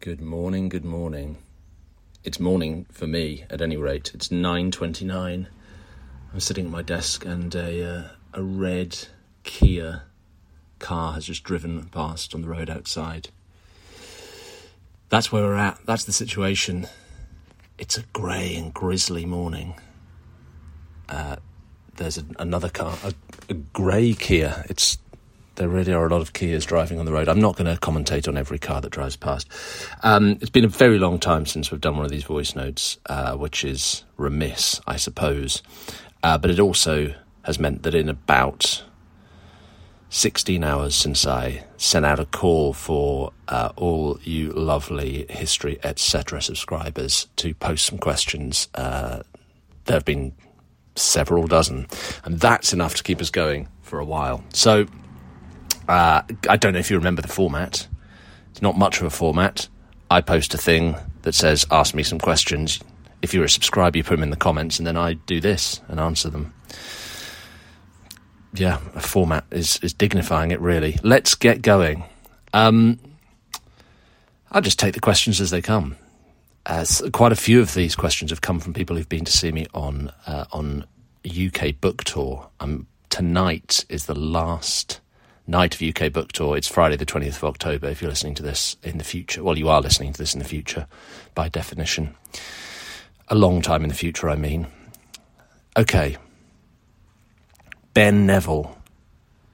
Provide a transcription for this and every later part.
Good morning, good morning. It's morning for me, at any rate. It's 9.29. I'm sitting at my desk and a, uh, a red Kia car has just driven past on the road outside. That's where we're at. That's the situation. It's a grey and grisly morning. Uh, there's a, another car, a, a grey Kia. It's there really are a lot of Kias driving on the road. I'm not going to commentate on every car that drives past. Um, it's been a very long time since we've done one of these voice notes, uh, which is remiss, I suppose. Uh, but it also has meant that in about 16 hours since I sent out a call for uh, all you lovely history, etc. subscribers to post some questions, uh, there have been several dozen, and that's enough to keep us going for a while. So uh, I don't know if you remember the format. It's not much of a format. I post a thing that says, ask me some questions. If you're a subscriber, you put them in the comments, and then I do this and answer them. Yeah, a format is, is dignifying it, really. Let's get going. Um, I'll just take the questions as they come. As quite a few of these questions have come from people who've been to see me on uh, on UK book tour. Um, tonight is the last night of UK book tour. It's Friday, the 20th of October, if you're listening to this in the future. Well, you are listening to this in the future, by definition. A long time in the future, I mean. Okay. Ben Neville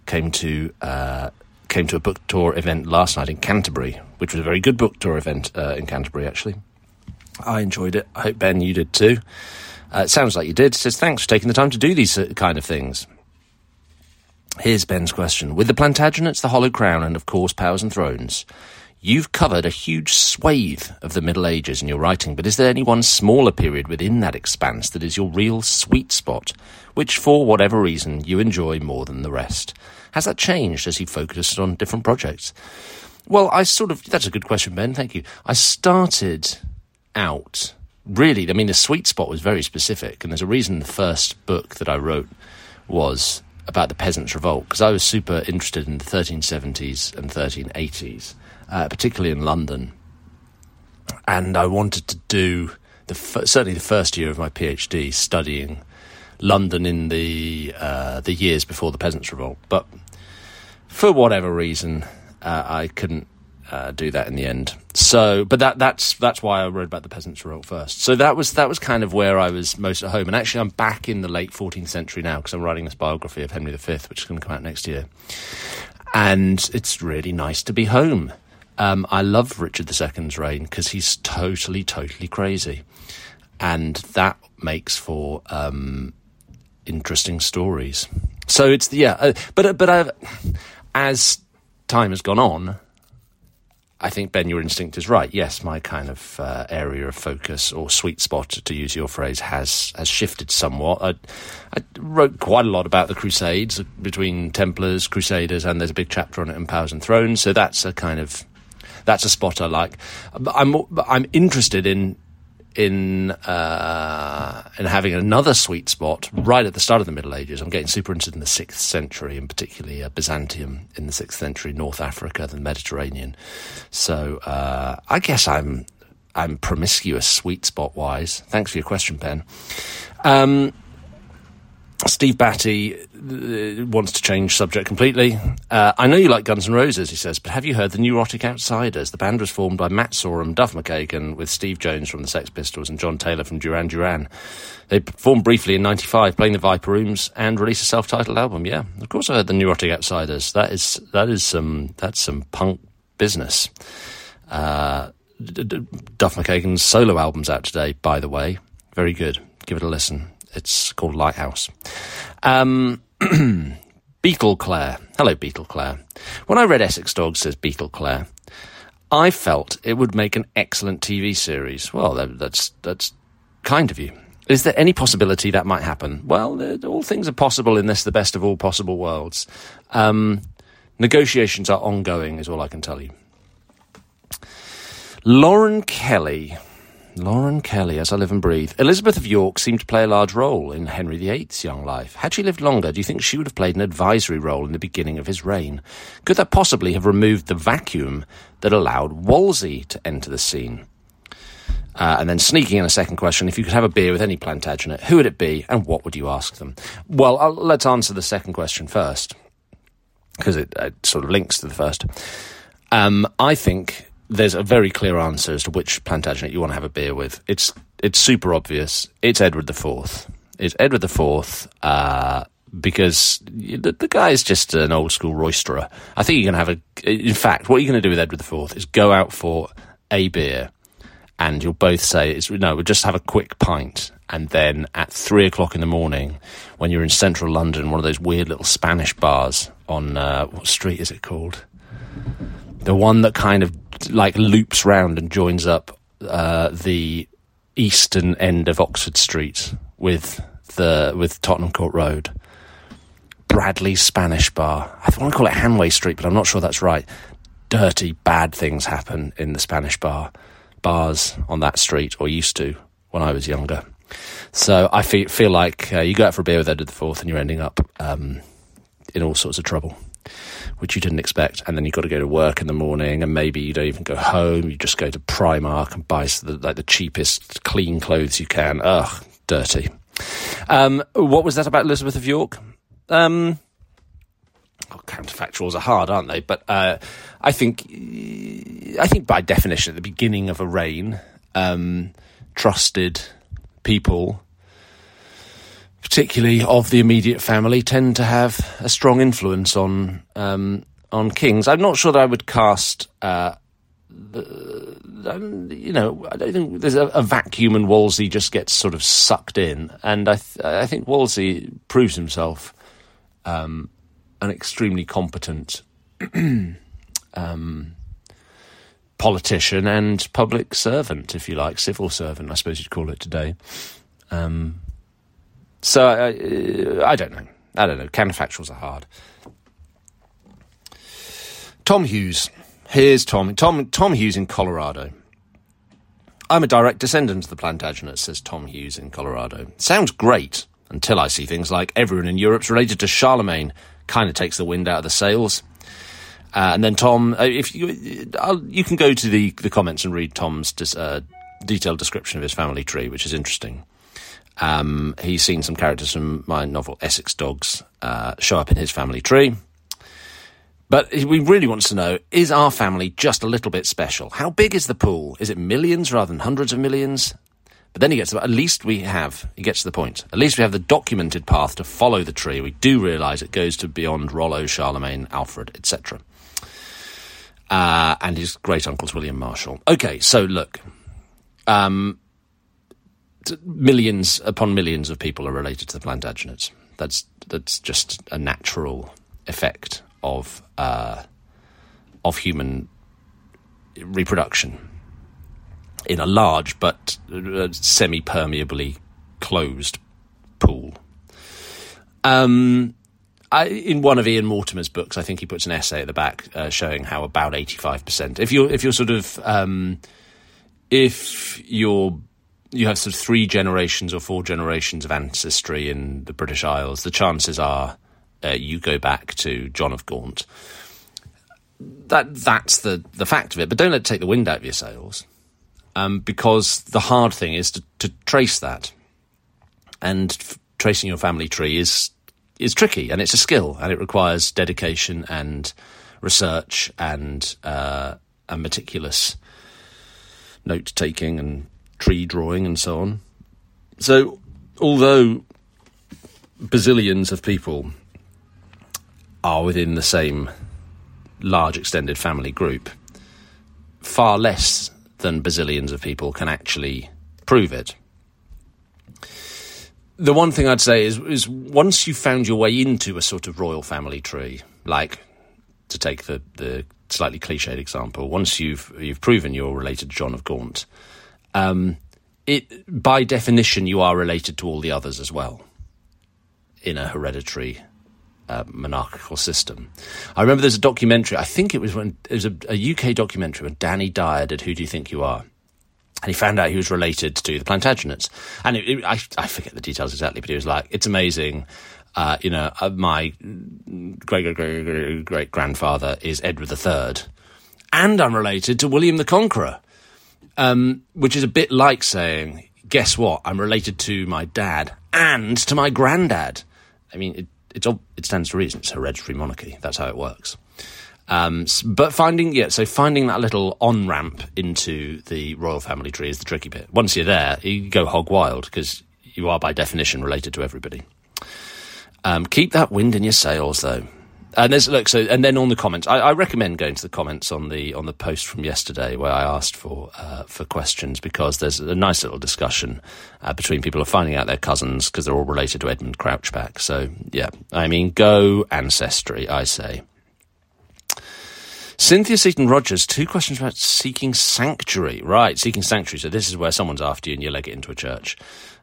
came to uh, came to a book tour event last night in Canterbury, which was a very good book tour event uh, in Canterbury, actually. I enjoyed it. I hope, Ben, you did too. Uh, it sounds like you did. Says, thanks for taking the time to do these uh, kind of things. Here's Ben's question. With the Plantagenets, the Hollow Crown, and of course Powers and Thrones, you've covered a huge swathe of the Middle Ages in your writing, but is there any one smaller period within that expanse that is your real sweet spot, which for whatever reason you enjoy more than the rest? Has that changed as you focused on different projects? Well, I sort of, that's a good question, Ben. Thank you. I started out really, I mean, the sweet spot was very specific, and there's a reason the first book that I wrote was about the Peasants' Revolt because I was super interested in the 1370s and 1380s, uh, particularly in London, and I wanted to do the certainly the first year of my PhD studying London in the uh, the years before the Peasants' Revolt, but for whatever reason, uh, I couldn't uh, do that in the end. So, but that that's that's why I wrote about the peasants' revolt first. So that was that was kind of where I was most at home. And actually, I'm back in the late 14th century now because I'm writing this biography of Henry V, which is going to come out next year. And it's really nice to be home. Um, I love Richard II's reign because he's totally, totally crazy, and that makes for um, interesting stories. So it's yeah, uh, but but I've, as time has gone on, I think Ben, your instinct is right. Yes, my kind of uh, area of focus or sweet spot, to use your phrase, has has shifted somewhat. I, I, wrote quite a lot about the Crusades between Templars, Crusaders, and there's a big chapter on it in Powers and Thrones. So that's a kind of that's a spot I like. I'm I'm interested in in uh, in having another sweet spot right at the start of the Middle Ages. I'm getting super interested in the sixth century, and particularly uh, Byzantium in the sixth century, North Africa, the Mediterranean. So uh, I guess I'm I'm promiscuous sweet spot wise. Thanks for your question, Ben. Um, Steve Batty uh, wants to change subject completely. Uh, I know you like Guns N' Roses, he says, but have you heard the Neurotic Outsiders? The band was formed by Matt Sorum, Duff McKagan, with Steve Jones from the Sex Pistols and John Taylor from Duran Duran. They formed briefly in '95, playing the Viper Rooms, and released a self-titled album. Yeah, of course I heard the Neurotic Outsiders. That is that is some that's some punk business. Uh, Duff McKagan's solo album's out today, by the way. Very good. Give it a listen. It's called Lighthouse. Um, Beetle Claire. Hello, Beetle Claire. When I read Essex Dogs, says Beetle Claire, I felt it would make an excellent TV series. Well, that's that's kind of you. Is there any possibility that might happen? Well, all things are possible in this, the best of all possible worlds. Um, negotiations are ongoing, is all I can tell you. Lauren Kelly Lauren Kelly, As I Live and Breathe. Elizabeth of York seemed to play a large role in Henry VIII's young life. Had she lived longer, do you think she would have played an advisory role in the beginning of his reign? Could that possibly have removed the vacuum that allowed Wolsey to enter the scene? Uh, and then sneaking in a second question, if you could have a beer with any Plantagenet, who would it be and what would you ask them? Well, I'll, let's answer the second question first, because it, it, sort of links to the first. Um, I think there's a very clear answer as to which Plantagenet you want to have a beer with. It's it's super obvious. It's Edward the Fourth. It's Edward the Fourth uh, because the, the, guy is just an old school roisterer. I think you're going to have a. In fact, what you're going to do with Edward the Fourth is go out for a beer, and you'll both say, "It's no, we'll just have a quick pint." And then at three o'clock in the morning, when you're in central London, one of those weird little Spanish bars on uh, what street is it called? The one that kind of like loops round and joins up uh, the eastern end of Oxford Street with the with Tottenham Court Road. Bradley's Spanish Bar. I want to call it Hanway Street, but I'm not sure that's right. Dirty, bad things happen in the Spanish bar bars on that street, or used to when I was younger. So I feel feel like uh, you go out for a beer with Edward IV, and you're ending up um, in all sorts of trouble which you didn't expect. And then you've got to go to work in the morning, and maybe you don't even go home. You just go to Primark and buy the, like the cheapest clean clothes you can. Ugh, dirty. Um, what was that about Elizabeth of York? Um, well, counterfactuals are hard, aren't they? But uh, I think, I think by definition, at the beginning of a reign, um, trusted people particularly of the immediate family, tend to have a strong influence on um, on kings. I'm not sure that I would cast. Uh, you know, I don't think there's a, a, vacuum and Wolsey just gets sort of sucked in. And I, th- I think Wolsey proves himself um, an extremely competent um, politician and public servant, if you like, civil servant, I suppose you'd call it today. Um, so uh, I don't know. I don't know. Counterfactuals are hard. Tom Hughes. Here's Tom. Tom. Tom Hughes in Colorado. I'm a direct descendant of the Plantagenets, says Tom Hughes in Colorado. Sounds great until I see things like everyone in Europe's related to Charlemagne. Kind of takes the wind out of the sails. Uh, and then Tom, uh, if you, I'll, you can go to the, the comments and read Tom's dis, uh, detailed description of his family tree, which is interesting. Um, he's seen some characters from my novel Essex Dogs uh, show up in his family tree. But he really wants to know is our family just a little bit special? How big is the pool? Is it millions rather than hundreds of millions? But then he gets at least we have, he gets to the point, at least we have the documented path to follow the tree. We do realise it goes to beyond Rollo, Charlemagne, Alfred, etc. Uh, and his great uncles, William Marshal. Okay, so look, um, millions upon millions of people are related to the Plantagenets. That's that's just a natural effect of uh, of human reproduction in a large but uh, semi-permeably closed pool. Um, I, in one of Ian Mortimer's books, I think he puts an essay at the back uh, showing how about eighty-five percent. If you're if you're sort of um, if you're you have sort of three generations or four generations of ancestry in the British Isles, the chances are uh, you go back to John of Gaunt. That that's the the fact of it. But don't let it take the wind out of your sails, um, because the hard thing is to, to trace that, and f- tracing your family tree is is tricky and it's a skill and it requires dedication and research and uh, a meticulous note taking and tree drawing and so on. So, although bazillions of people are within the same large extended family group, far less than bazillions of people can actually prove it. The one thing I'd say is, is once you've found your way into a sort of royal family tree, like to take the, the slightly cliched example, once you've you've proven you're related to John of Gaunt, um, it by definition you are related to all the others as well in a hereditary uh, monarchical system. I remember there's a documentary. I think it was when it was a, a UK documentary when Danny Dyer did "Who Do You Think You Are," and he found out he was related to the Plantagenets. And it, it, I, I forget the details exactly, but he was like, "It's amazing." Uh, you know, uh, my great great great grandfather is Edward III, and I'm related to William the Conqueror, um, which is a bit like saying, "Guess what? I'm related to my dad and to my granddad." I mean, it, it's it stands to reason. It's hereditary monarchy. That's how it works. Um, but finding, yeah, so finding that little on ramp into the royal family tree is the tricky bit. Once you're there, you go hog wild because you are by definition related to everybody. Um, keep that wind in your sails, though. And there's look so, and then on the comments, I, I, recommend going to the comments on the on the post from yesterday where I asked for uh, for questions because there's a nice little discussion uh, between people are finding out their cousins because they're all related to Edmund Crouchback. So yeah, I mean, go ancestry, I say. Cynthia Seaton Rogers, two questions about seeking sanctuary. Right, seeking sanctuary. So this is where someone's after you and you leg it into a church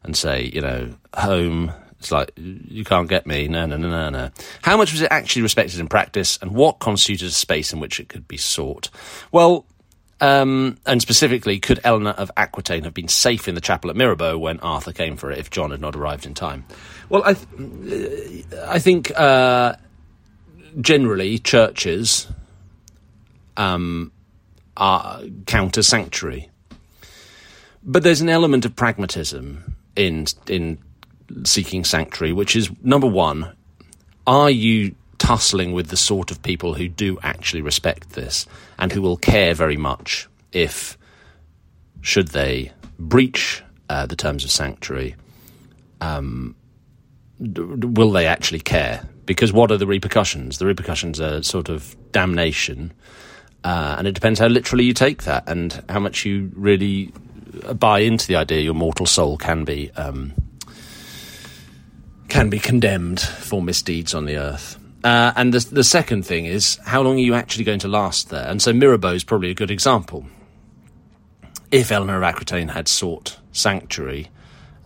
and say, you know, home. It's like, you can't get me. No, no, no, no, no. How much was it actually respected in practice and what constituted a space in which it could be sought? Well, um, and specifically, could Eleanor of Aquitaine have been safe in the chapel at Mirebeau when Arthur came for it if John had not arrived in time? Well, I, th- I think uh, generally churches um, are, counter sanctuary, But there's an element of pragmatism in in seeking sanctuary, which is number one: Are you tussling with the sort of people who do actually respect this and who will care very much if, should they breach uh, the terms of sanctuary, um, d- will they actually care? Because what are the repercussions? The repercussions are sort of damnation uh, and it depends how literally you take that and how much you really buy into the idea your mortal soul can be um, can be condemned for misdeeds on the earth. Uh, and the, the second thing is how long are you actually going to last there? And so Mirebeau is probably a good example. If Eleanor of Aquitaine had sought sanctuary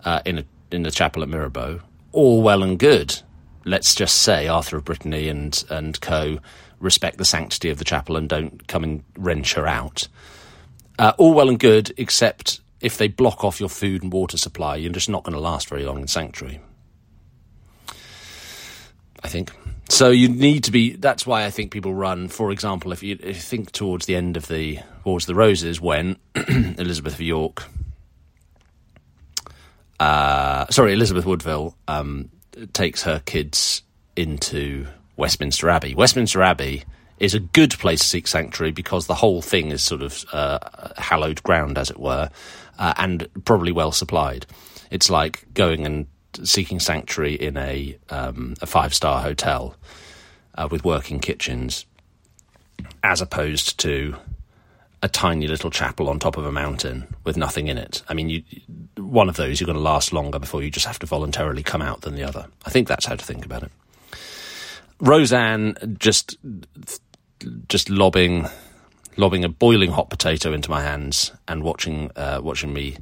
uh, in a in the chapel at Mirebeau, all well and good. Let's just say Arthur of Brittany and and co respect the sanctity of the chapel and don't come and wrench her out. Uh, all well and good, except if they block off your food and water supply, you're just not going to last very long in sanctuary. I think. So you need to be. That's why I think people run. For example, if you, if you think towards the end of the Wars of the Roses, when Elizabeth of York, uh, sorry, Elizabeth Woodville um, takes her kids into Westminster Abbey. Westminster Abbey is a good place to seek sanctuary because the whole thing is sort of uh, hallowed ground, as it were, uh, and probably well supplied. It's like going and seeking sanctuary in a, um, a five star hotel uh, with working kitchens, as opposed to a tiny little chapel on top of a mountain with nothing in it. I mean, you, one of those you're going to last longer before you just have to voluntarily come out than the other. I think that's how to think about it. Roseanne just just lobbing lobbing a boiling hot potato into my hands and watching uh, watching me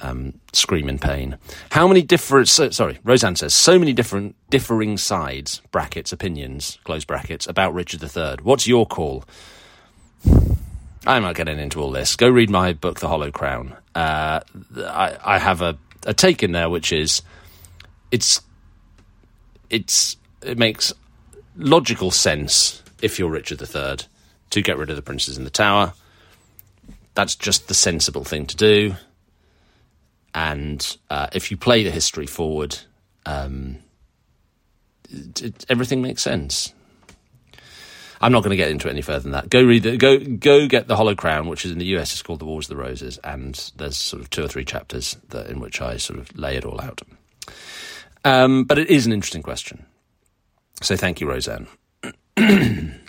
um, scream in pain. How many different? So, sorry, Roseanne says so many different differing sides brackets opinions close brackets about Richard III. What's your call? I'm not getting into all this. Go read my book, The Hollow Crown. Uh, I, I have a, a take in there, which is it's it's it makes logical sense if you're Richard III to get rid of the princes in the tower. That's just the sensible thing to do. And uh, if you play the history forward, um, it, it, everything makes sense. I'm not going to get into it any further than that. Go read the, go go get the Hollow Crown, which is in the US. It's called The Wars of the Roses, and there's sort of two or three chapters that, in which I sort of lay it all out. Um, but it is an interesting question. So thank you, Roseanne.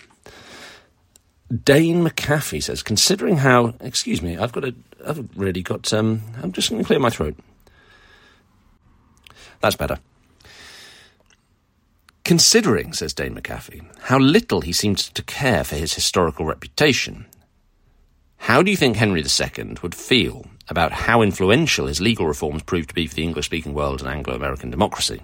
Dane McAfee says, considering how, excuse me, I've got a, I've really got, um, I'm just going to clear my throat. That's better. Considering, says Dane McAfee, how little he seems to care for his historical reputation, how do you think Henry II would feel about how influential his legal reforms proved to be for the English speaking world and Anglo American democracy?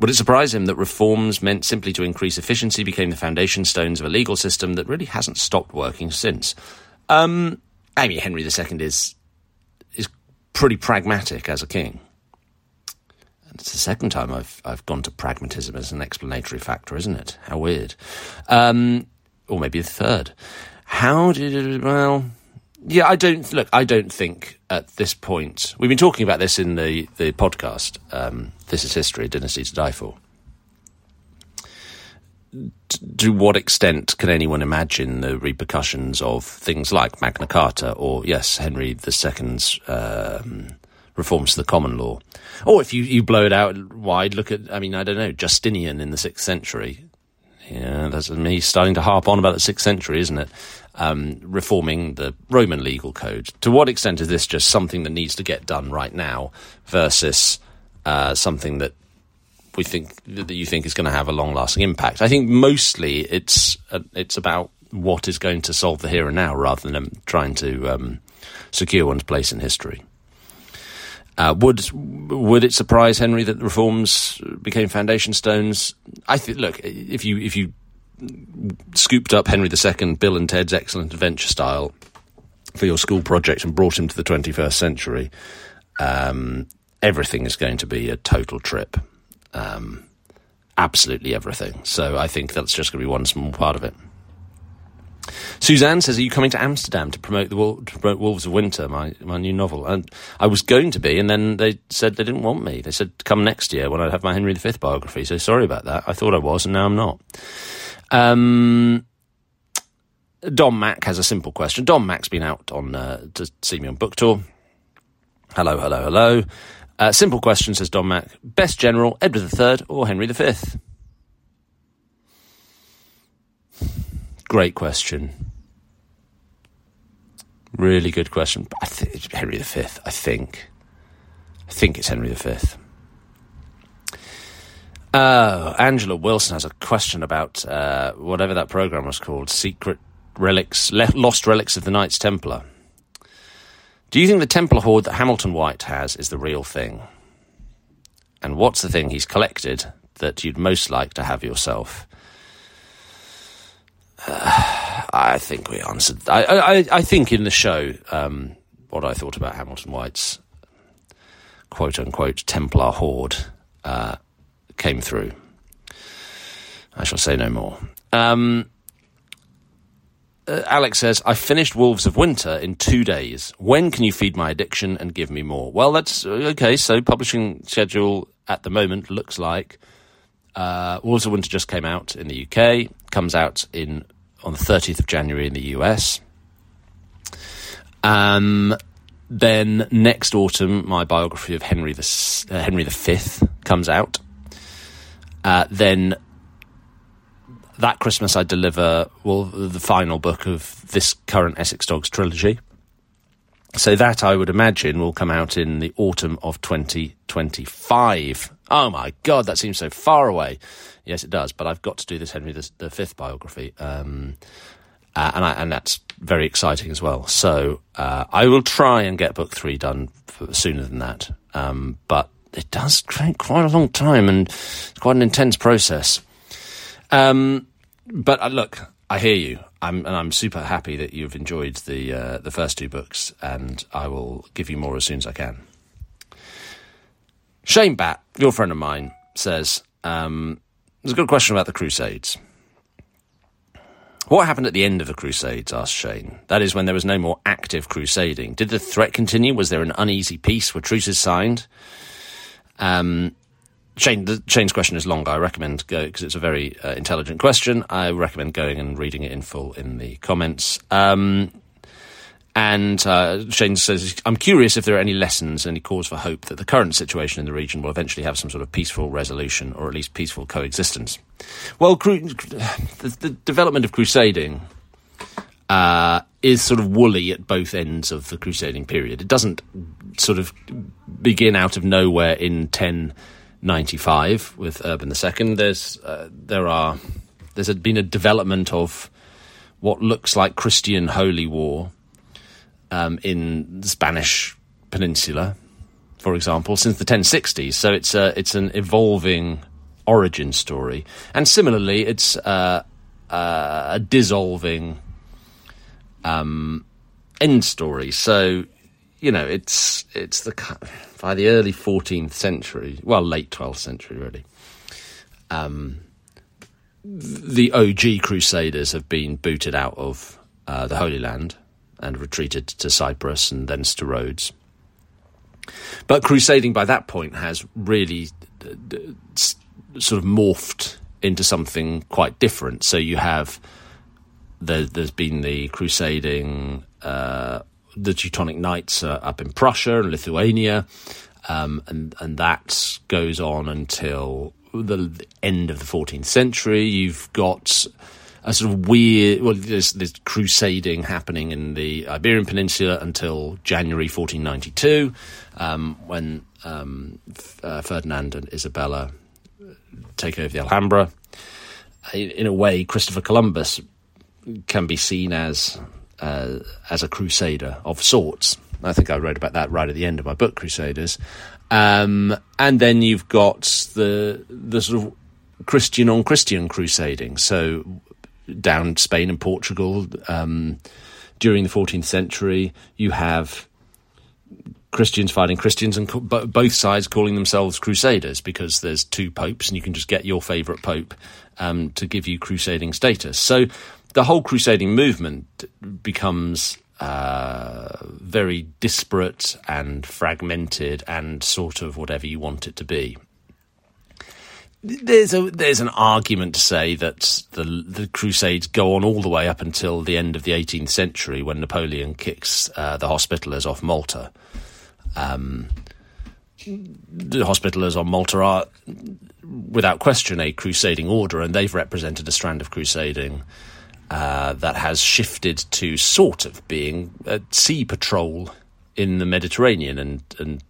Would it surprise him that reforms meant simply to increase efficiency became the foundation stones of a legal system that really hasn't stopped working since? Um, I mean, Henry II is is pretty pragmatic as a king. And it's the second time I've I've gone to pragmatism as an explanatory factor, isn't it? How weird. Um, or maybe the third. How did well? Yeah, I don't look. I don't think at this point we've been talking about this in the the podcast. Um, this is history, dynasty to die for to what extent can anyone imagine the repercussions of things like Magna Carta or, yes, Henry II's um, reforms to the common law? Or if you, you blow it out wide, look at, I mean, I don't know, Justinian in the sixth century. Yeah, that's me starting to harp on about the sixth century, isn't it? Um, reforming the Roman legal code. To what extent is this just something that needs to get done right now versus uh, something that we think that you think is going to have a long lasting impact. I think mostly it's uh, it's about what is going to solve the here and now rather than trying to um, secure one's place in history. Uh, would would it surprise Henry that the reforms became foundation stones? I think. Look, if you if you scooped up Henry II, Bill and Ted's excellent adventure style for your school project and brought him to the 21st century, um, everything is going to be a total trip um, absolutely everything. So I think that's just going to be one small part of it. Suzanne says, "Are you coming to Amsterdam to promote the to promote Wolves of Winter, my my new novel?" And I was going to be, and then they said they didn't want me. They said come next year when I'd have my Henry V biography. So sorry about that. I thought I was, and now I'm not. Um, Don Mack has a simple question. Don Mack's been out on uh, to see me on book tour. Hello, hello, hello. Uh, simple question, says Don Mack. Best general, Edward III or Henry V? Great question. Really good question. I it's Henry V, I think. I think it's Henry V. Oh, Angela Wilson has a question about uh, whatever that program was called Secret Relics, Lost Relics of the Knights Templar. Do you think the Templar hoard that Hamilton White has is the real thing? And what's the thing he's collected that you'd most like to have yourself? Uh, I think we answered. I, I, I think in the show, um, what I thought about Hamilton White's quote unquote Templar hoard uh, came through. I shall say no more. Um, uh, Alex says, I finished Wolves of Winter in two days. When can you feed my addiction and give me more? Well, that's uh, okay. So, publishing schedule at the moment looks like uh, Wolves of Winter just came out in the UK, comes out in on the 30th of January in the US. Um, then next autumn, my biography of Henry the uh, Henry V comes out. Uh, then that Christmas I deliver well the final book of this current Essex Dogs trilogy. So that I would imagine will come out in the autumn of 2025. Oh my God, that seems so far away. Yes, it does. But I've got to do this Henry the, Fifth biography, um, uh, and I, and that's very exciting as well. So uh, I will try and get book three done sooner than that. Um, but it does take quite a long time, and it's quite an intense process. Um, but uh, look, I hear you. I'm, and I'm super happy that you've enjoyed the uh, the first two books, and I will give you more as soon as I can. Shane Bat, your friend of mine, says um, there's a good question about the Crusades. What happened at the end of the Crusades? asked Shane. That is, when there was no more active crusading. Did the threat continue? Was there an uneasy peace? Were truces signed? Um, Shane, the, Shane's question is longer. I recommend go because it's a very uh, intelligent question. I recommend going and reading it in full in the comments. Um, and uh, Shane says, I'm curious if there are any lessons, any cause for hope that the current situation in the region will eventually have some sort of peaceful resolution or at least peaceful coexistence. Well, cru- the, the, development of crusading uh, is sort of woolly at both ends of the crusading period. It doesn't sort of begin out of nowhere in 1095 with Urban II. There's uh, there are there's been a development of what looks like Christian holy war um, in the Spanish Peninsula, for example, since the 1060s. So it's a, it's an evolving origin story, and similarly, it's uh, uh, a dissolving um, end story. So, you know, it's it's the by the early 14th century, well, late 12th century, really. Um, the OG Crusaders have been booted out of uh, the Holy Land and retreated to Cyprus and thence to Rhodes. But crusading by that point has really uh, sort of morphed into something quite different. So you have the, there's been the crusading, uh, the Teutonic Knights up in Prussia and Lithuania, um, and and that goes on until the end of the 14th century. You've got a sort of weird, well, there's, there's crusading happening in the Iberian Peninsula until January 1492, um, when um, uh, Ferdinand and Isabella take over the Alhambra. In, in, a way, Christopher Columbus can be seen as uh, as a crusader of sorts. I think I wrote about that right at the end of my book, Crusaders. Um, and then you've got the the sort of Christian on Christian crusading. So down Spain and Portugal um, during the 14th century, you have Christians fighting Christians and co- both sides calling themselves crusaders because there's two popes and you can just get your favourite pope um, to give you crusading status. So the whole crusading movement becomes uh, very disparate and fragmented and sort of whatever you want it to be. There's a there's an argument to say that the the Crusades go on all the way up until the end of the 18th century when Napoleon kicks uh, the Hospitallers off Malta. Um, the Hospitallers on Malta are, without question, a crusading order, and they've represented a strand of crusading uh, that has shifted to sort of being a sea patrol in the Mediterranean and and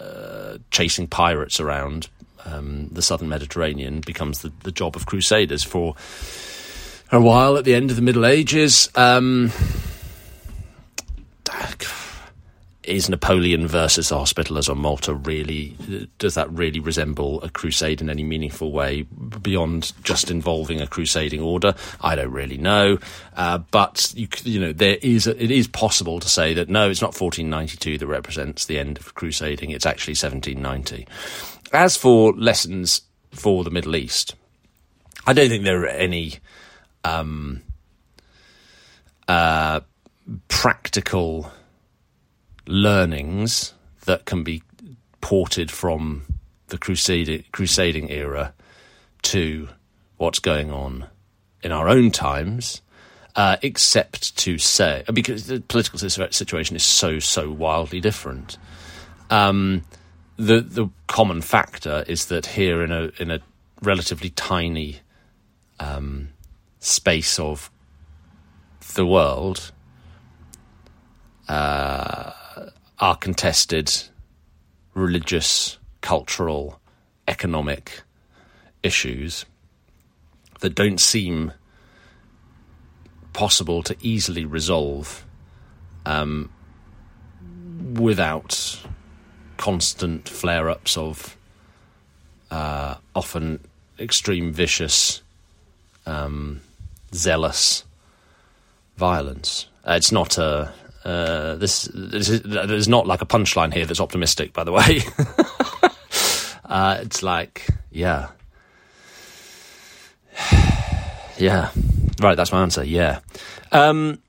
uh, chasing pirates around um, the southern Mediterranean becomes the, the job of crusaders for a while at the end of the Middle Ages. Um, is Napoleon versus the Hospitallers on Malta really does that really resemble a crusade in any meaningful way beyond just involving a crusading order? I don't really know, uh, but you you know there is a, it is possible to say that no, it's not 1492 that represents the end of crusading; it's actually 1790. As for lessons for the Middle East, I don't think there are any. Um, uh, practical learnings that can be ported from the crusading, crusading era to what's going on in our own times, uh, except to say, because the political situation is so, so wildly different. Um, the the common factor is that here in a in a relatively tiny um, space of the world, uh, are contested religious, cultural, economic issues that don't seem possible to easily resolve um, without constant flare ups of uh, often extreme, vicious, um, zealous violence. Uh, it's not a uh, this, this is, there's not like a punchline here that's optimistic, by the way. uh, it's like, yeah. yeah. Right, that's my answer. Yeah. Um,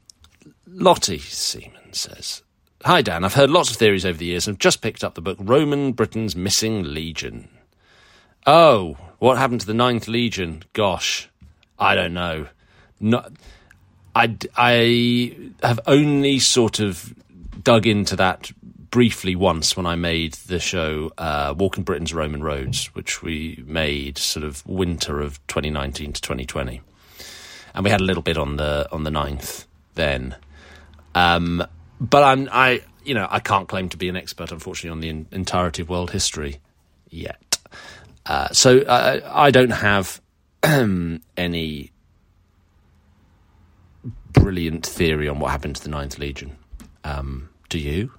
Lottie Seaman says, Hi, Dan. I've heard lots of theories over the years and have just picked up the book Roman Britain's Missing Legion. Oh, what happened to the Ninth Legion? Gosh, I don't know. Not I, I have only sort of dug into that briefly once when I made the show uh, Walking Britain's Roman Roads, which we made sort of winter of 2019 to 2020, and we had a little bit on the on the 9th then. Um, but I'm I you know I can't claim to be an expert, unfortunately, on the in, entirety of world history yet. Uh, so I, I don't have any brilliant theory on what happened to the Ninth Legion. Um, do you?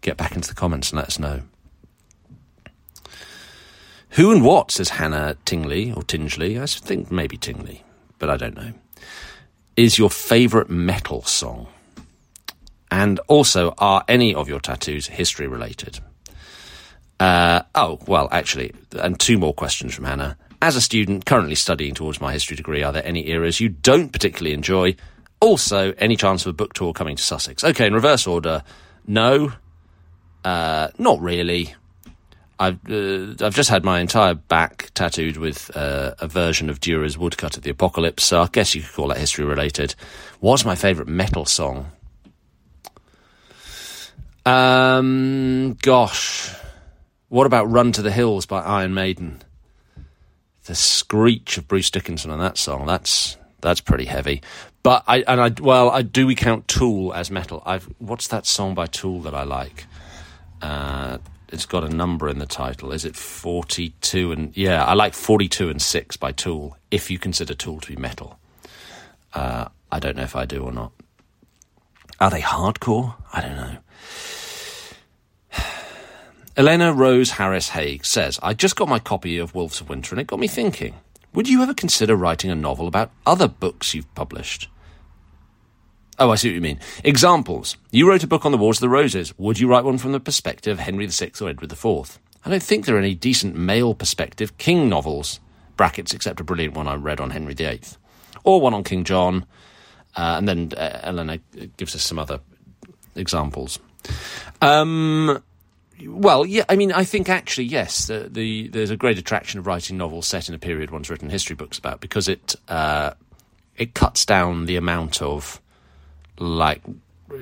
Get back into the comments and let us know. Who and what, says Hannah Tingley, or Tingley, I think maybe Tingley, but I don't know, is your favourite metal song? And also, are any of your tattoos history related? Uh, oh, well, actually, and two more questions from Hannah. As a student currently studying towards my history degree, are there any eras you don't particularly enjoy? Also, any chance of a book tour coming to Sussex? Okay, in reverse order, no, uh, not really. I've uh, I've just had my entire back tattooed with uh, a version of Dürer's Woodcut of the Apocalypse, so I guess you could call that history related. What's my favourite metal song? Um, gosh, what about "Run to the Hills" by Iron Maiden? The screech of Bruce Dickinson on that song. That's that's pretty heavy. But I and I well, I do we count Tool as metal? I've what's that song by Tool that I like? Uh, it's got a number in the title. Is it 42 and yeah, I like 42 and 6 by Tool if you consider Tool to be metal. Uh, I don't know if I do or not. Are they hardcore? I don't know. Elena Rose Harris Haig says, I just got my copy of Wolves of Winter and it got me thinking. Would you ever consider writing a novel about other books you've published? Oh, I see what you mean. Examples. You wrote a book on the Wars of the Roses. Would you write one from the perspective of Henry VI or Edward IV? I don't think there are any decent male perspective King novels, brackets, except a brilliant one I read on Henry VIII, or one on King John. Uh, and then uh, Elena gives us some other examples. Um, well, yeah, I mean, I think actually, yes, the, the, there's a great attraction of writing novels set in a period one's written history books about because it uh, it cuts down the amount of like uh,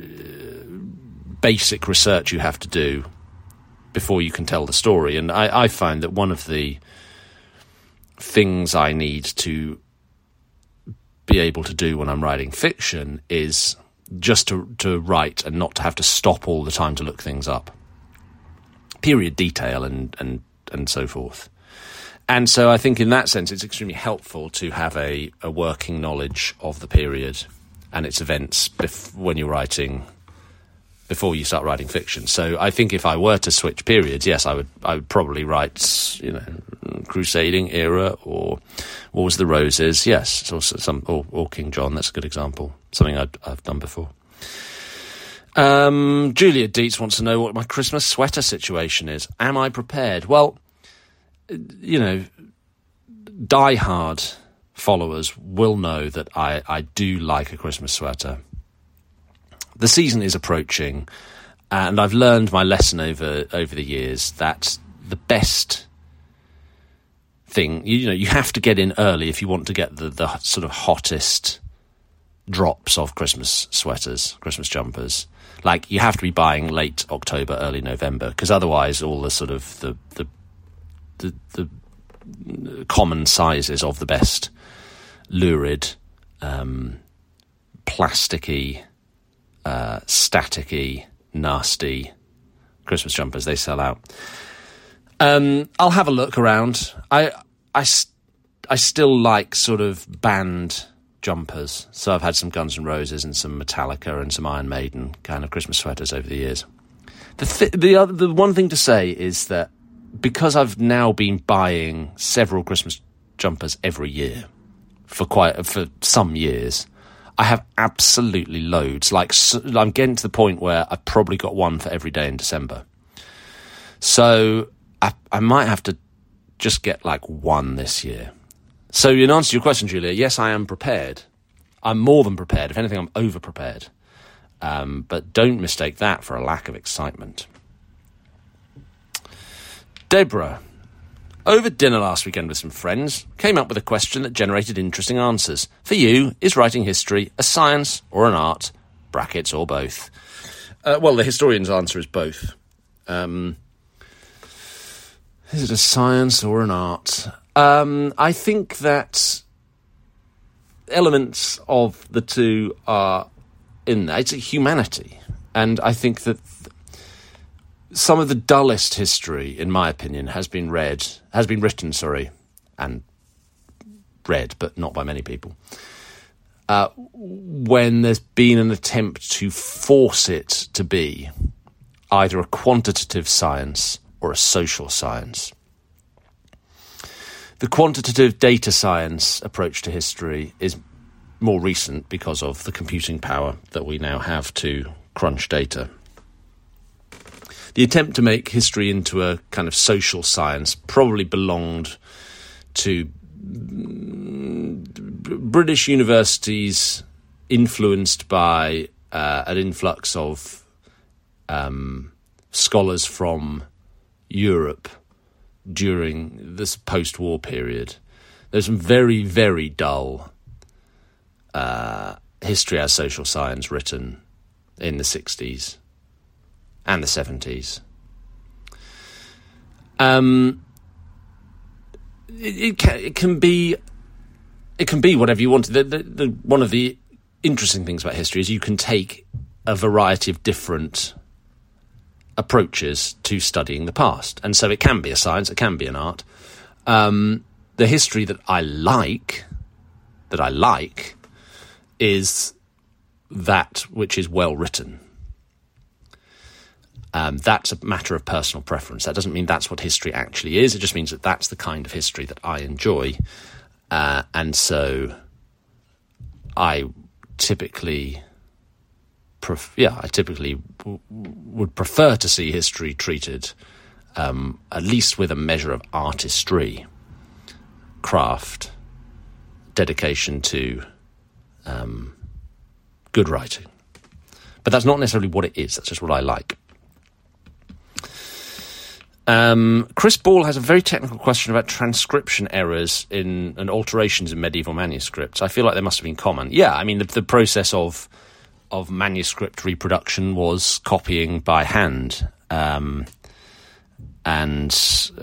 basic research you have to do before you can tell the story. And I, I find that one of the things I need to be able to do when I'm writing fiction is just to to write and not to have to stop all the time to look things up. Period detail and and and so forth. And so I think in that sense it's extremely helpful to have a, a working knowledge of the period and its events bef- when you're writing before you start writing fiction. So I think if I were to switch periods, yes, I would I would probably write you know Crusading era or Wars of the Roses. Yes, also some or, or King John. That's a good example. Something i have done before. Um, Julia Dietz wants to know what my Christmas sweater situation is. Am I prepared? Well, you know, Die Hard followers will know that I, I do like a Christmas sweater. The season is approaching, and I've learned my lesson over over the years that the best thing you, you know you have to get in early if you want to get the, the sort of hottest drops of Christmas sweaters, Christmas jumpers. Like you have to be buying late October, early November, because otherwise all the sort of the the the, the common sizes of the best lurid, um, plasticky, uh, staticky, nasty Christmas jumpers. They sell out. Um, I'll have a look around. I, I, I still like sort of band jumpers. So I've had some Guns N' Roses and some Metallica and some Iron Maiden kind of Christmas sweaters over the years. The th- the other, the one thing to say is that because I've now been buying several Christmas jumpers every year, for quite for some years. I have absolutely loads. Like I'm getting to the point where I've probably got one for every day in December. So I, I might have to just get like one this year. So in answer to your question, Julia, yes, I am prepared. I'm more than prepared. If anything, I'm over prepared. Um, but don't mistake that for a lack of excitement. Deborah over dinner last weekend with some friends, came up with a question that generated interesting answers. For you, is writing history a science or an art? Brackets or both? Uh, well, the historian's answer is both. Um, is it a science or an art? Um, I think that elements of the two are in there. It's a humanity. And I think that some of the dullest history, in my opinion, has been read, has been written, sorry, and read, but not by many people. Uh, when there's been an attempt to force it to be either a quantitative science or a social science. The quantitative data science approach to history is more recent because of the computing power that we now have to crunch data. The attempt to make history into a kind of social science probably belonged to British universities influenced by uh, an influx of um, scholars from Europe during this post war period. There's some very, very dull uh, history as social science written in the 60s and the 70s. Um, it, it, can, it can be it can be whatever you want. The, the, the, one of the interesting things about history is you can take a variety of different approaches to studying the past, and so it can be a science, it can be an art. Um, the history that I like, that I like, is that which is well written. Um, that's a matter of personal preference. That doesn't mean that's what history actually is. It just means that that's the kind of history that I enjoy. Uh, and so I typically, pref- yeah, I typically w- would prefer to see history treated um, at least with a measure of artistry, craft, dedication to um, good writing. But that's not necessarily what it is, that's just what I like. Um, Chris Ball has a very technical question about transcription errors in and alterations in medieval manuscripts. I feel like they must have been common. Yeah, I mean the, the process of of manuscript reproduction was copying by hand. Um, and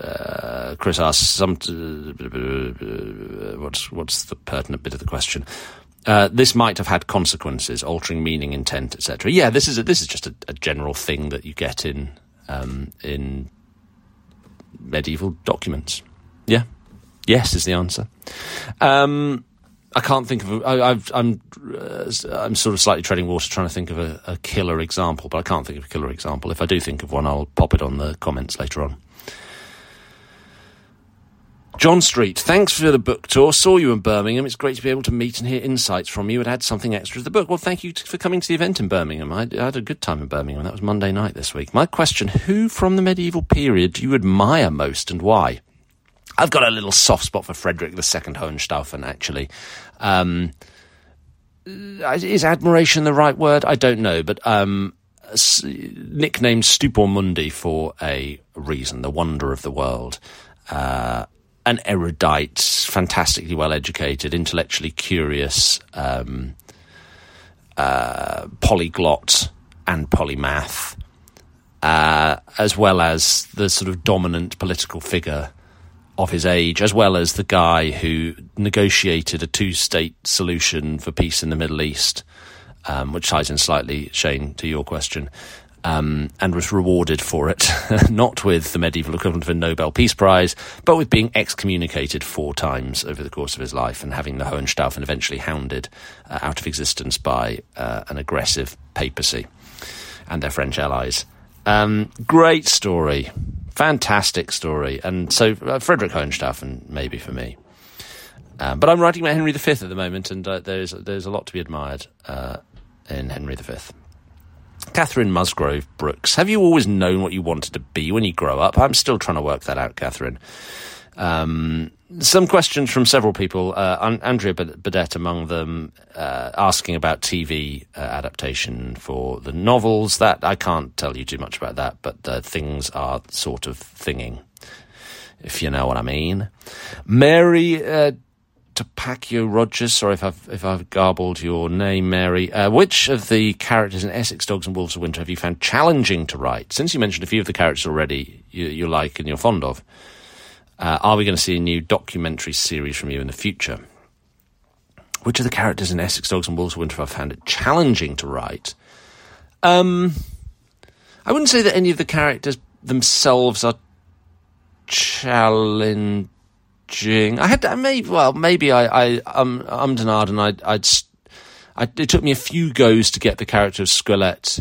uh, Chris asks, some, uh, what's what's the pertinent bit of the question? Uh, this might have had consequences, altering meaning, intent, etc. Yeah, this is a, this is just a, a, general thing that you get in um, in medieval documents. Yeah, yes is the answer. Um, I can't think of. A, I, I've, I'm uh, I'm sort of slightly treading water, trying to think of a, a killer example, but I can't think of a killer example. If I do think of one, I'll pop it on the comments later on. John Street, thanks for the book tour. Saw you in Birmingham. It's great to be able to meet and hear insights from you and add something extra to the book. Well, thank you for coming to the event in Birmingham. I, I had a good time in Birmingham. That was Monday night this week. My question Who from the medieval period do you admire most and why? I've got a little soft spot for Frederick II Hohenstaufen, actually. Um, is admiration the right word? I don't know, but um, nicknamed Stupor Mundi for a reason, the wonder of the world. Uh, an erudite, fantastically well educated, intellectually curious, um, uh, polyglot and polymath, uh, as well as the sort of dominant political figure of his age, as well as the guy who negotiated a two state solution for peace in the Middle East, um, which ties in slightly, Shane, to your question um, and was rewarded for it, not with the medieval equivalent of a Nobel Peace Prize, but with being excommunicated four times over the course of his life and having the Hohenstaufen eventually hounded uh, out of existence by uh, an aggressive papacy and their French allies. Um, great story, fantastic story, and so uh, Frederick Hohenstaufen maybe for me. Um, but I'm writing about Henry V at the moment, and uh, there's there's a lot to be admired uh, in Henry V. Catherine Musgrove Brooks, have you always known what you wanted to be when you grow up? I'm still trying to work that out, Catherine. Um, some questions from several people, uh, Andrea Burdett among them, uh, asking about TV uh, adaptation for the novels. That I can't tell you too much about that, but things are sort of thinging, if you know what I mean. Mary uh, Tapakio Rogers. Sorry if I've if I've garbled your name, Mary. Uh, which of the characters in Essex Dogs and Wolves of Winter have you found challenging to write? Since you mentioned a few of the characters already, you, you like and you're fond of. Uh, are we going to see a new documentary series from you in the future? Which of the characters in Essex Dogs and Wolves of Winter have I found it challenging to write? Um, I wouldn't say that any of the characters themselves are challenging I had to, maybe well maybe I I um ummed and I I'd I, it took me a few goes to get the character of Squelette,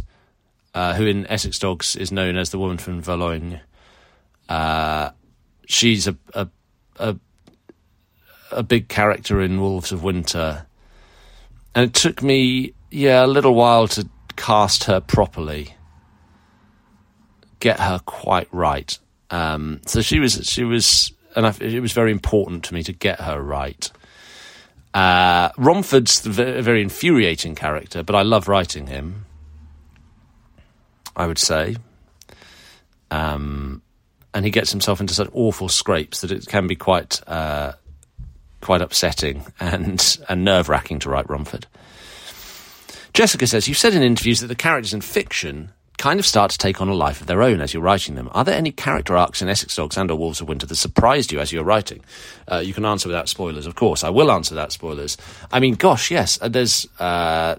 uh, who in Essex Dogs is known as the woman from Valognes. Uh, she's a, a a a big character in Wolves of Winter, and it took me yeah a little while to cast her properly, get her quite right. Um, so she was she was, and I, it was very important to me to get her right. Uh, Romford's a very infuriating character, but I love writing him. I would say. Um, and he gets himself into such awful scrapes that it can be quite uh, quite upsetting and and nerve wracking to write Romford. Jessica says you've said in interviews that the characters in fiction kind of start to take on a life of their own as you're writing them. Are there any character arcs in Essex Dogs and or Wolves of Winter that surprised you as you're writing? Uh, you can answer without spoilers, of course. I will answer without spoilers. I mean, gosh, yes. Uh, there's uh,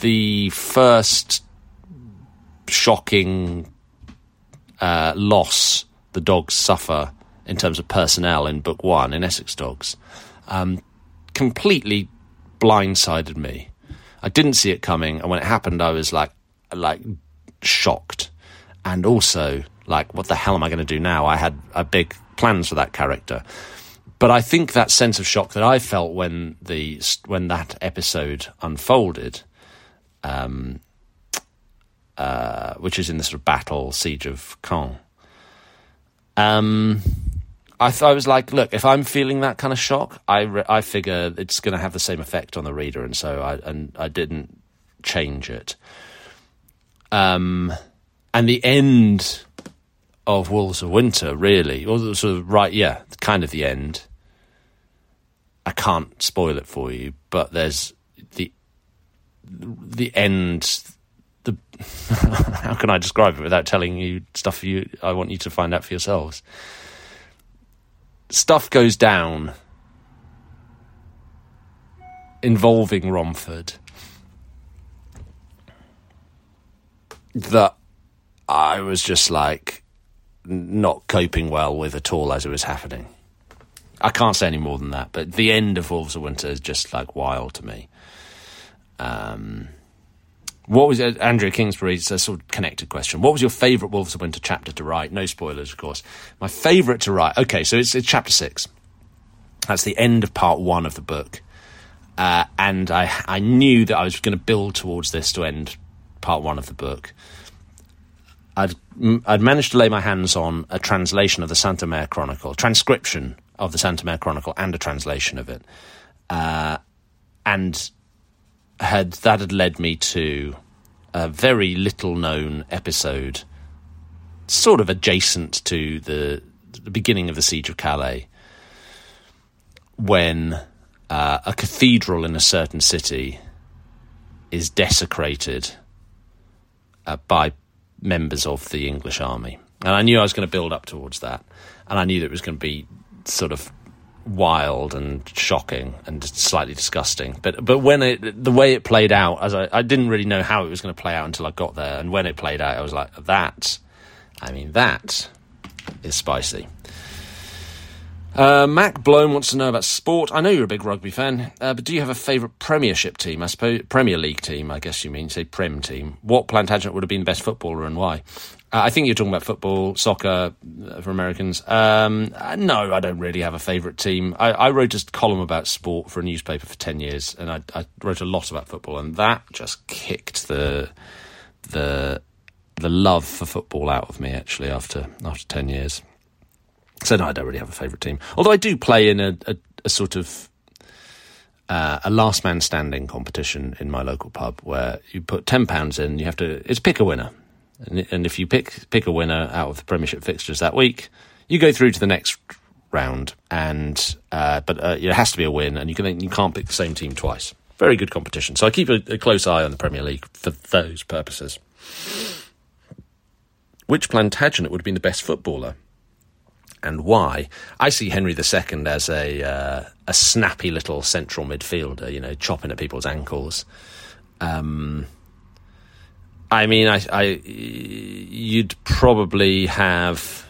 the first shocking uh, loss the dogs suffer in terms of personnel in book one in Essex Dogs um, completely blindsided me. I didn't see it coming, and when it happened, I was like, like shocked, and also like, what the hell am I going to do now? I had a big plans for that character, but I think that sense of shock that I felt when the when that episode unfolded, um, uh, which is in the sort of battle siege of Caen. Um, I, th- I was like, look, if I'm feeling that kind of shock, I, re- I figure it's going to have the same effect on the reader, and so I and I didn't change it. Um, and the end of Wolves of Winter, really, or sort of right, yeah, kind of the end. I can't spoil it for you, but there's the the end. The how can I describe it without telling you stuff you I want you to find out for yourselves? stuff goes down involving Romford that I was just like not coping well with at all as it was happening. I can't say any more than that, but the end of Wolves of Winter is just like wild to me. Um, what was it, Andrea Kingsbury? It's a sort of connected question. What was your favourite Wolves of Winter chapter to write? No spoilers, of course. My favourite to write. Okay, so it's, it's chapter six. That's the end of part one of the book, uh, and I I knew that I was going to build towards this to end part one of the book. I'd I'd managed to lay my hands on a translation of the Saint Omer Chronicle, transcription of the Saint Omer Chronicle, and a translation of it, uh, and had that had led me to a very little known episode, sort of adjacent to the, the beginning of the siege of Calais, when uh, a cathedral in a certain city is desecrated uh, by members of the English army. And I knew I was going to build up towards that. And I knew that it was going to be sort of wild and shocking and slightly disgusting. But but when it the way it played out, as I, I didn't really know how it was going to play out until I got there, and when it played out, I was like, that. I mean, that is spicy. Uh, Mac Blown wants to know about sport. I know you're a big rugby fan, uh, but do you have a favourite Premiership team? I suppose Premier League team. I guess you mean say Prem team. What Plantagenet would have been the best footballer and why? Uh, I think you're talking about football, soccer uh, for Americans. Um, uh, no, I don't really have a favourite team. I, I, wrote a column about sport for a newspaper for ten years, and I, I, wrote a lot about football, and that just kicked the the the love for football out of me. Actually, after after ten years, so no, I don't really have a favourite team. Although I do play in a, a, a sort of uh, a last man standing competition in my local pub where you put ten pounds in, you have to it's pick a winner and, and if you pick pick a winner out of the Premiership fixtures that week, you go through to the next round. And uh, but uh, it has to be a win, and you can you can't pick the same team twice. Very good competition. So I keep a, a close eye on the Premier League for those purposes. Which Plantagenet would have been the best footballer? and why. I see Henry II as a uh, a snappy little central midfielder, you know, chopping at people's ankles. Um, I mean, I, I, you'd probably have,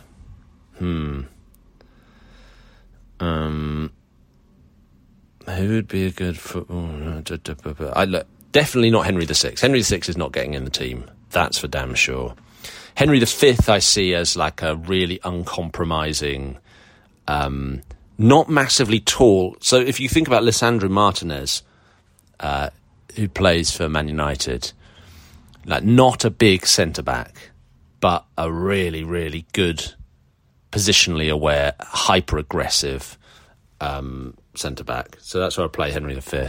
hmm, um, who would be a good football? I look definitely not Henry VI. Henry VI is not getting in the team. That's for damn sure. Henry V, I see as like a really uncompromising, um, not massively tall. So if you think about Lisandro Martinez, uh, who plays for Man United, like not a big centre back, but a really, really good, positionally aware, hyper aggressive um, centre back. So that's where I play Henry V.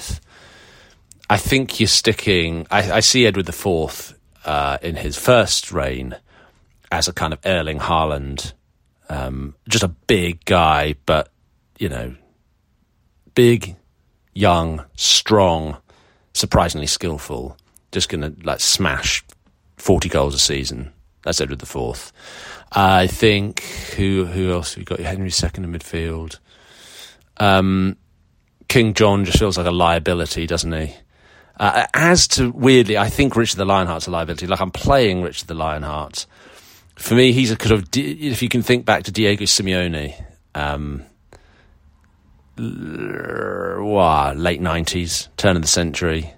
I think you're sticking. I, I see Edward IV uh, in his first reign as a kind of Erling Haaland, um, just a big guy, but you know, big, young, strong, surprisingly skillful. Just going to like smash forty goals a season. That's Edward IV. I think who who else have you got? Henry II in midfield. Um, King John just feels like a liability, doesn't he? Uh, as to weirdly, I think Richard the Lionheart's a liability. Like I'm playing Richard the Lionheart. For me, he's a kind of if you can think back to Diego Simeone, um, late nineties, turn of the century.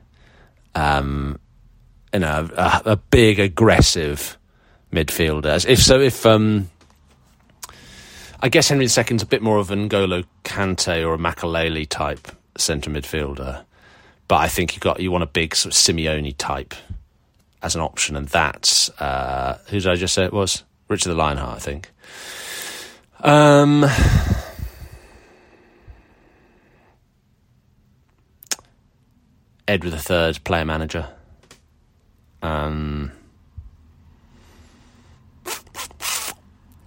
Um, you know, a, a big aggressive midfielder. If so, if um, I guess Henry II's a bit more of an N'Golo Kante or a Makelele type centre midfielder, but I think you got you want a big sort of Simeone type as an option, and that's uh, who did I just say it was? Richard the Lionheart, I think. Um, Edward III, player manager. Um,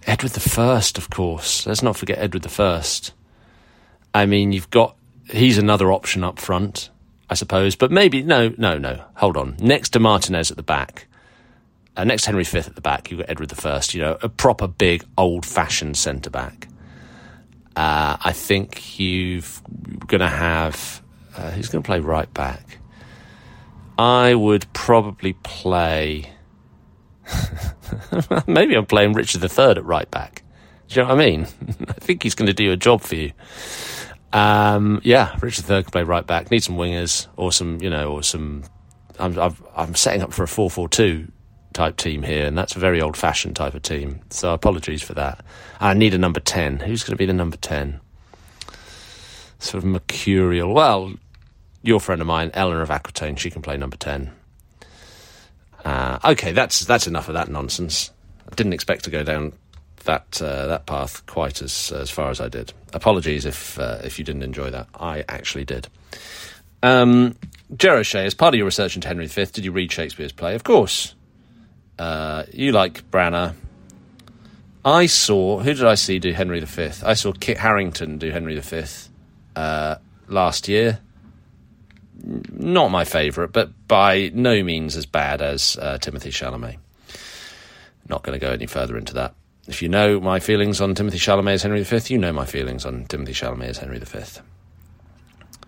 Edward First, of course. Let's not forget Edward First. I mean, you've got he's another option up front, I suppose. But maybe no, no, no. Hold on. Next to Martinez at the back, uh, next Henry V at the back, you've got Edward First. You know, a proper big old-fashioned centre back. Uh, I think you've going to have uh, who's going to play right back. I would probably play. Maybe I'm playing Richard III at right back. Do you know what I mean? I think he's going to do a job for you. Um, yeah, Richard III can play right back. Need some wingers or some, you know, or some. I'm, i am setting up for a 4 4 2 type team here, and that's a very old fashioned type of team. So apologies for that. I need a number 10. Who's going to be the number 10? Sort of mercurial. Well, your friend of mine, Eleanor of Aquitaine, she can play number 10. Uh, okay, that's that's enough of that nonsense. I didn't expect to go down that uh, that path quite as as far as I did. Apologies if uh, if you didn't enjoy that. I actually did. Um, Shea, as part of your research into Henry V, did you read Shakespeare's play? Of course. Uh, you like Branagh. I saw who did I see do Henry V? I saw Kit Harington do Henry V uh, last year not my favourite, but by no means as bad as uh, Timothée Chalamet. Not going to go any further into that. If you know my feelings on Timothée Chalamet as Henry V, you know my feelings on Timothée Chalamet as Henry V.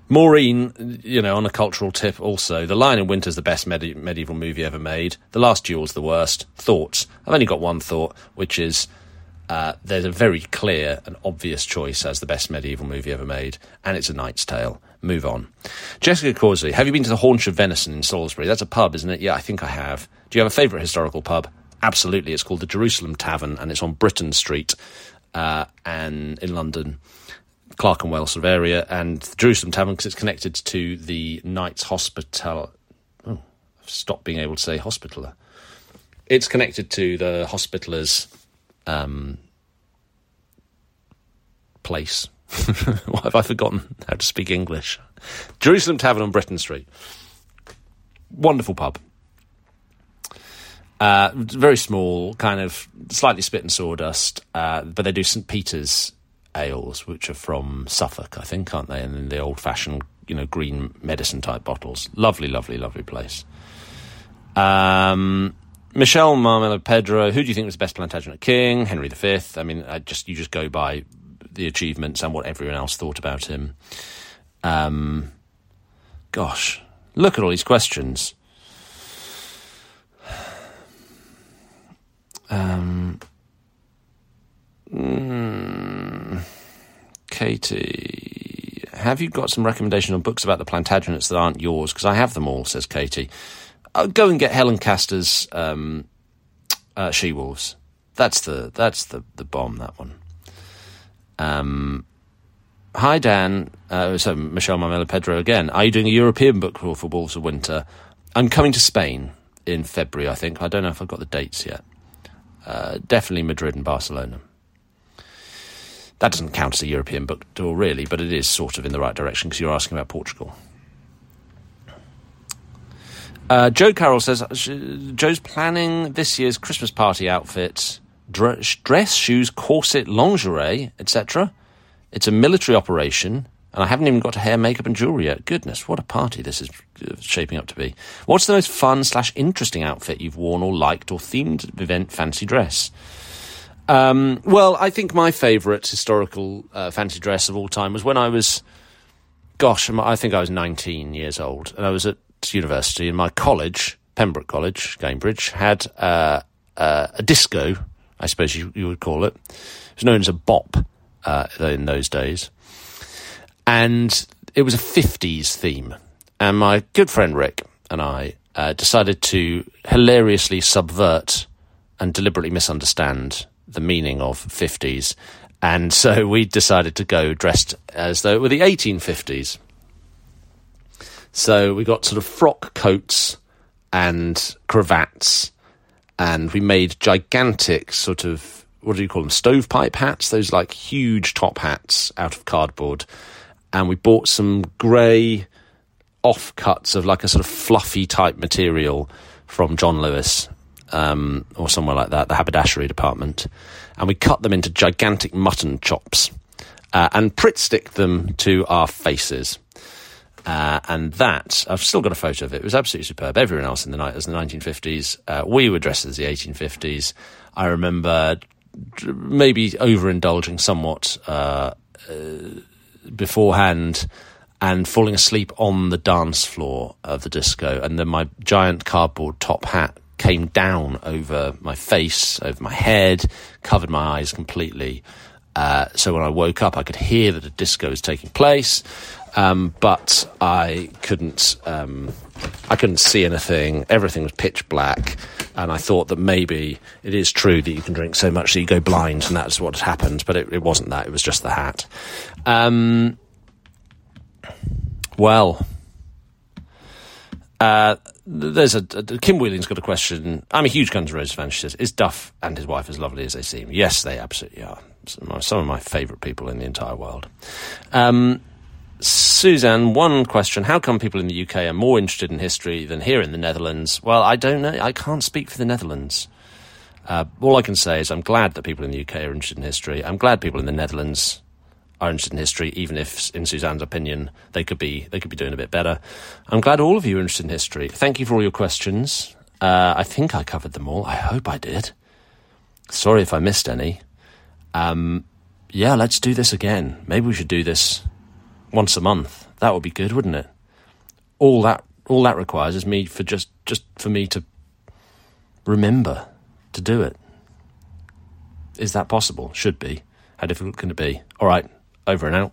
Maureen, you know, on a cultural tip also, The Lion in Winter is the best medi- medieval movie ever made. The Last Duel's the worst. Thoughts. I've only got one thought, which is uh, there's a very clear and obvious choice as the best medieval movie ever made, and it's A Knight's Tale. Move on. Jessica Causley, have you been to the Haunch of Venison in Salisbury? That's a pub, isn't it? Yeah, I think I have. Do you have a favourite historical pub? Absolutely. It's called the Jerusalem Tavern, and it's on Britton Street, uh, and in London. Clerkenwell sort of area, and the Jerusalem Tavern because it's connected to the Knights Hospital. Oh, I've stopped being able to say hospitaler. It's connected to the Hospitallers um, place. Why have I forgotten how to speak English? Jerusalem Tavern on Britton Street. Wonderful pub. Uh, very small, kind of slightly spit and sawdust, uh, but they do St. Peter's ales, which are from Suffolk, I think, aren't they? And in the old fashioned, you know, green medicine type bottles. Lovely, lovely, lovely place. Um, Michelle Marmelo Pedro, who do you think was the best Plantagenet king? Henry V. I mean, I just you just go by the achievements and what everyone else thought about him. Um, gosh, look at all these questions. Um, mm, Katie, have you got some recommendations on books about the Plantagenets that aren't yours? Because I have them all, says Katie. I'll go and get Helen Castor's um, uh, She Wolves. That's the that's the the bomb. That one. Um, hi Dan. Uh, so Michelle Marmelo Pedro again. Are you doing a European book for, for Wolves of Winter? I'm coming to Spain in February, I think. I don't know if I've got the dates yet. Uh, definitely Madrid and Barcelona. That doesn't count as a European book tour, really, but it is sort of in the right direction because you're asking about Portugal. Uh, Joe Carroll says Joe's planning this year's Christmas party outfit dress, shoes, corset, lingerie, etc. It's a military operation, and I haven't even got to hair, makeup, and jewelry yet. Goodness, what a party this is uh, shaping up to be. What's the most fun slash interesting outfit you've worn or liked or themed event fancy dress? Um, well, I think my favourite historical uh, fancy dress of all time was when I was, gosh, I think I was 19 years old, and I was at university, and my college, Pembroke College, Cambridge, had uh, uh, a disco, I suppose you, you, would call it. It was known as a bop uh, in those days, and it was a 50s theme. And my good friend Rick and I uh, decided to hilariously subvert and deliberately misunderstand the meaning of 50s. And so we decided to go dressed as though it were the 1850s. So we got sort of frock coats and cravats, and we made gigantic sort of what do you call them stovepipe hats? Those like huge top hats out of cardboard, and we bought some grey offcuts of like a sort of fluffy type material from John Lewis um, or somewhere like that, the haberdashery department, and we cut them into gigantic mutton chops uh, and Pritt stick them to our faces. Uh, and that, I've still got a photo of it. It was absolutely superb. Everyone else in the night was in the 1950s. Uh, we were dressed as the 1850s. I remember maybe overindulging somewhat uh, uh, beforehand and falling asleep on the dance floor of the disco. And then my giant cardboard top hat came down over my face, over my head, covered my eyes completely. Uh, so when I woke up, I could hear that a disco was taking place, um, but I couldn't. Um, I couldn't see anything. Everything was pitch black, and I thought that maybe it is true that you can drink so much that you go blind, and that's what had happened. But it, it wasn't that. It was just the hat. Um, well, uh, there's a, a, Kim Wheeling's got a question. I'm a huge Guns N' Roses fan. She says, "Is Duff and his wife as lovely as they seem?" Yes, they absolutely are. Some of my, my favourite people in the entire world. Um, Suzanne, one question: How come people in the UK are more interested in history than here in the Netherlands? Well, I don't know. I can't speak for the Netherlands. Uh, all I can say is I'm glad that people in the UK are interested in history. I'm glad people in the Netherlands are interested in history, even if, in Suzanne's opinion, they could be they could be doing a bit better. I'm glad all of you are interested in history. Thank you for all your questions. Uh, I think I covered them all. I hope I did. Sorry if I missed any. Um, yeah, let's do this again. Maybe we should do this once a month. That would be good, wouldn't it? All that all that requires is me for just just for me to remember to do it. Is that possible? Should be. How difficult can it be? All right. Over and out.